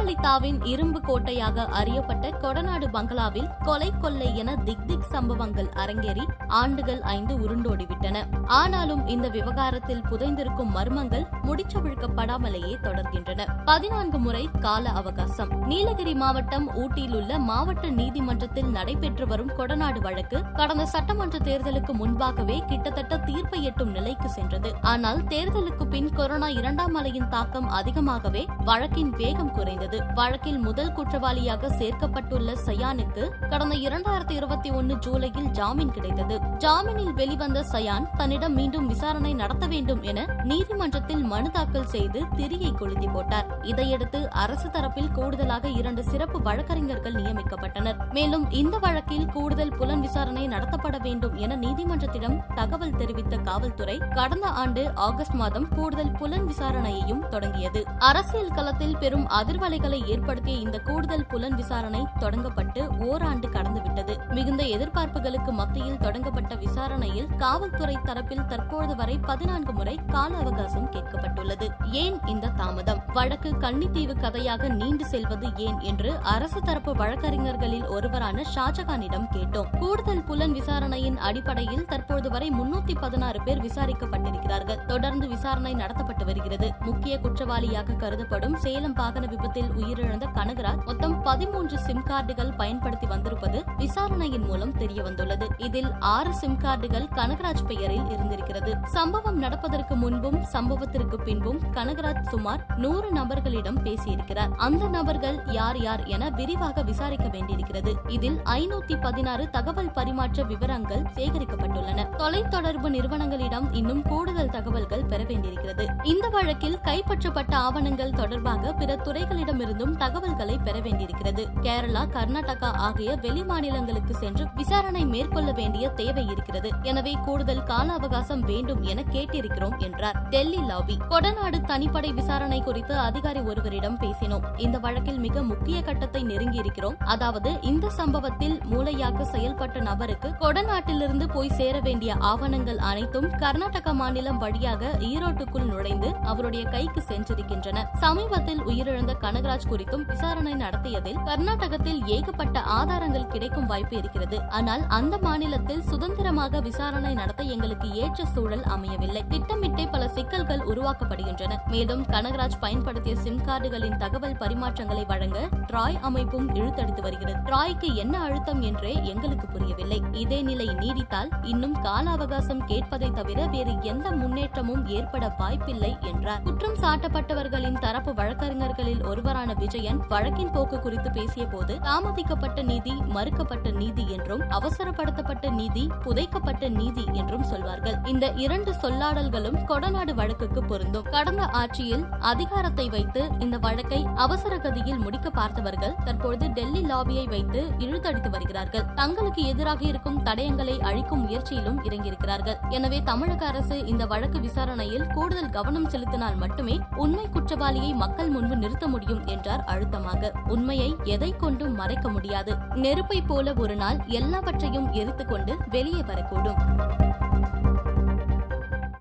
ஜெயலலிதாவின் இரும்பு கோட்டையாக அறியப்பட்ட கொடநாடு பங்களாவில் கொலை கொள்ளை என திக் திக் சம்பவங்கள் அரங்கேறி ஆண்டுகள் ஐந்து உருண்டோடிவிட்டன. ஆனாலும் இந்த விவகாரத்தில் புதைந்திருக்கும் மர்மங்கள் முடிச்சவிழ்க்கப்படாமலேயே தொடர்கின்றன. பதினான்கு முறை கால அவகாசம். நீலகிரி மாவட்டம் ஊட்டியில் உள்ள மாவட்ட நீதிமன்றத்தில் நடைபெற்று வரும் கொடநாடு வழக்கு கடந்த சட்டமன்ற தேர்தலுக்கு முன்பாகவே கிட்டத்தட்ட தீர்ப்பை எட்டும் நிலைக்கு சென்றது. ஆனால் தேர்தலுக்கு பின் கொரோனா இரண்டாம் அலையின் தாக்கம் அதிகமாகவே வழக்கின் வேகம் குறைந்தது. வழக்கில் முதல் குற்றவாளியாக சேர்க்கப்பட்டுள்ள சயானுக்கு கடந்த இரண்டாயிரத்தி இருபத்தி ஒன்னு ஜூலையில் ஜாமீன் கிடைத்தது. ஜாமீனில் வெளிவந்த சயான் தன்னிடம் மீண்டும் விசாரணை நடத்த வேண்டும் என நீதிமன்றத்தில் மனு தாக்கல் செய்து திரியை கொளுத்தி போட்டார். இதையடுத்து அரசு தரப்பில் கூடுதலாக இரண்டு சிறப்பு வழக்கறிஞர்கள் நியமிக்கப்பட்டனர். மேலும் இந்த வழக்கில் கூடுதல் புலன் விசாரணை நடத்தப்பட வேண்டும் என நீதிமன்றத்திடம் தகவல் தெரிவித்த காவல்துறை கடந்த ஆண்டு ஆகஸ்ட் மாதம் கூடுதல் புலன் விசாரணையையும் தொடங்கியது. அரசியல் களத்தில் பெரும் அதிர்வலைகளை ஏற்படுத்திய இந்த கூடுதல் புலன் விசாரணை தொடங்கப்பட்டு ஓராண்டு கடந்துவிட்டது. மிகுந்த எதிர்பார்ப்புகளுக்கு மத்தியில் தொடங்கப்பட்ட விசாரணையில் காவல்துறை தரப்பில் தற்போது வரை பதினான்கு முறை கால அவகாசம் கேட்கப்பட்டுள்ளது. ஏன் இந்த தாமதம்? வழக்கு கன்னித்தீவு கதையாக நீண்டு செல்வது ஏன் என்று அரசு தரப்பு வழக்கறிஞர்களில் ஒருவரான ஷாஜகானிடம் கேட்டோம். கூடுதல் புலன் விசாரணையின் அடிப்படையில் தற்போது வரை முன்னூத்தி பதினாறு பேர் விசாரிக்கப்பட்டிருக்கிறார்கள். தொடர்ந்து விசாரணை நடத்தப்பட்டு வருகிறது. முக்கிய குற்றவாளியாக கருதப்படும் சேலம் வாகன விபத்தில் உயிரிழந்த கனகராஜ் மொத்தம் பதிமூன்று சிம் கார்டுகள் பயன்படுத்தி வந்திருப்பது விசாரணையின் மூலம் தெரிய வந்துள்ளது இதில் ஆறு சிம் கார்டுகள் கனகராஜ் பெயரில் இருந்திருக்கிறது. சம்பவம் நடப்பதற்கு முன்பும் சம்பவத்திற்கு பின்பும் கனகராஜ் சுமார் நூறு நபர்களிடம் பேசியிருக்கிறார். அந்த நபர்கள் யார் யார் என விரிவாக விசாரிக்க வேண்டியிருக்கிறது. இதில் ஐநூத்தி பதினாறு தகவல் பரிமாற்ற விவரங்கள் சேகரிக்கப்பட்டுள்ளன. தொலைத்தொடர்பு நிறுவனங்களிடம் இன்னும் கூடுதல் தகவல்கள் பெற வேண்டியிருக்கிறது. இந்த வழக்கில் கைப்பற்றப்பட்ட ஆவணங்கள் தொடர்பாக பிற துறைகளிடமிருந்தும் தகவல்களை பெற வேண்டியிருக்கிறது. கேரளா கர்நாடகா ஆகிய வெளி மாநிலங்களுக்கு சென்று விசாரணை மேற்கொள்ள வேண்டிய தேவை இருக்கிறது. எனவே கூடுதல் கால அவகாசம் வேண்டும் என கேட்டிருக்கிறோம் என்றார். டெல்லி லாபி. கொடநாடு தனிப்படை விசாரணை குறித்து அதிகாரி ஒருவரிடம் பேசினோம். இந்த வழக்கில் மிக முக்கிய கட்டத்தை நெருங்கியிருக்கிறோம். அதாவது இந்த சம்பவத்தில் மூளையாக செயல்பட்ட நபருக்கு கொடநாட்டிலிருந்து போய் சேர வேண்டிய ஆவணங்கள் அனைத்தும் கர்நாடக மாநிலம் வழியாக ஈரோட்டுக்குள் நுழைந்து அவருடைய கைக்கு சென்றிருக்கின்றன. சமீபத்தில் உயிரிழந்த கனகராஜ் குறித்தும் விசாரணை நடத்தியதில் கர்நாடகத்தில் ஏகப்பட்ட ஆதாரங்கள் கிடைக்கும் வாய்ப்பு இருக்கிறது. ஆனால் அந்த மாநிலத்தில் சுதந்திரமாக விசாரணை நடத்த எங்களுக்கு ஏற்ற சூழல் அமையவில்லை. திட்டமிட்டே பல சிக்கல்கள் உருவாக்கப்படுகின்றன. மேலும் கனகராஜ் பயன்படுத்திய சிம் கார்டுகளின் தகவல் பரிமாற்றங்களை வழங்க ட்ராய் அமைப்பும் இழுத்தடித்து வருகிறது. ட்ராய்க்கு என்ன அழுத்தம் என்றே எங்களுக்கு புரியவில்லை. இதே நிலை நீடித்தால் இன்னும் கால அவகாசம் கேட்பதை தவிர வேறு எந்த முன்னேற்றமும் ஏற்பட வாய்ப்பில்லை என்றார். குற்றம் சாட்டப்பட்டவர்களின் தரப்பு வழக்கறிஞர்களில் ஒருவர் ஒருவரான விஜயன் வழக்கின் போக்கு குறித்து பேசிய போது தாமதிக்கப்பட்ட நீதி மறுக்கப்பட்ட நீதி என்றும் அவசரப்படுத்தப்பட்ட நீதி புதைக்கப்பட்ட நீதி என்றும் சொல்வார்கள். இந்த இரண்டு சொல்லாடல்களும் கொடநாடு வழக்குக்கு பொருந்தும். கடந்த ஆட்சியில் அதிகாரத்தை வைத்து இந்த வழக்கை அவசர கதியில் முடிக்க பார்த்தவர்கள் தற்பொழுது டெல்லி லாபியை வைத்து இழுத்தடித்து வருகிறார்கள். தங்களுக்கு எதிராக இருக்கும் தடயங்களை அழிக்கும் முயற்சியிலும் இறங்கியிருக்கிறார்கள். எனவே தமிழக அரசு இந்த வழக்கு விசாரணையில் கூடுதல் கவனம் செலுத்தினால் மட்டுமே உண்மை குற்றவாளியை மக்கள் முன்பு நிறுத்த முடியும் என்றார் அழுத்தமாக. உண்மையை எதை கொண்டும் மறைக்க முடியாது. நெருப்பை போல ஒரு நாள் எல்லாவற்றையும் எரித்துக்கொண்டு வெளியே வரக்கூடும்.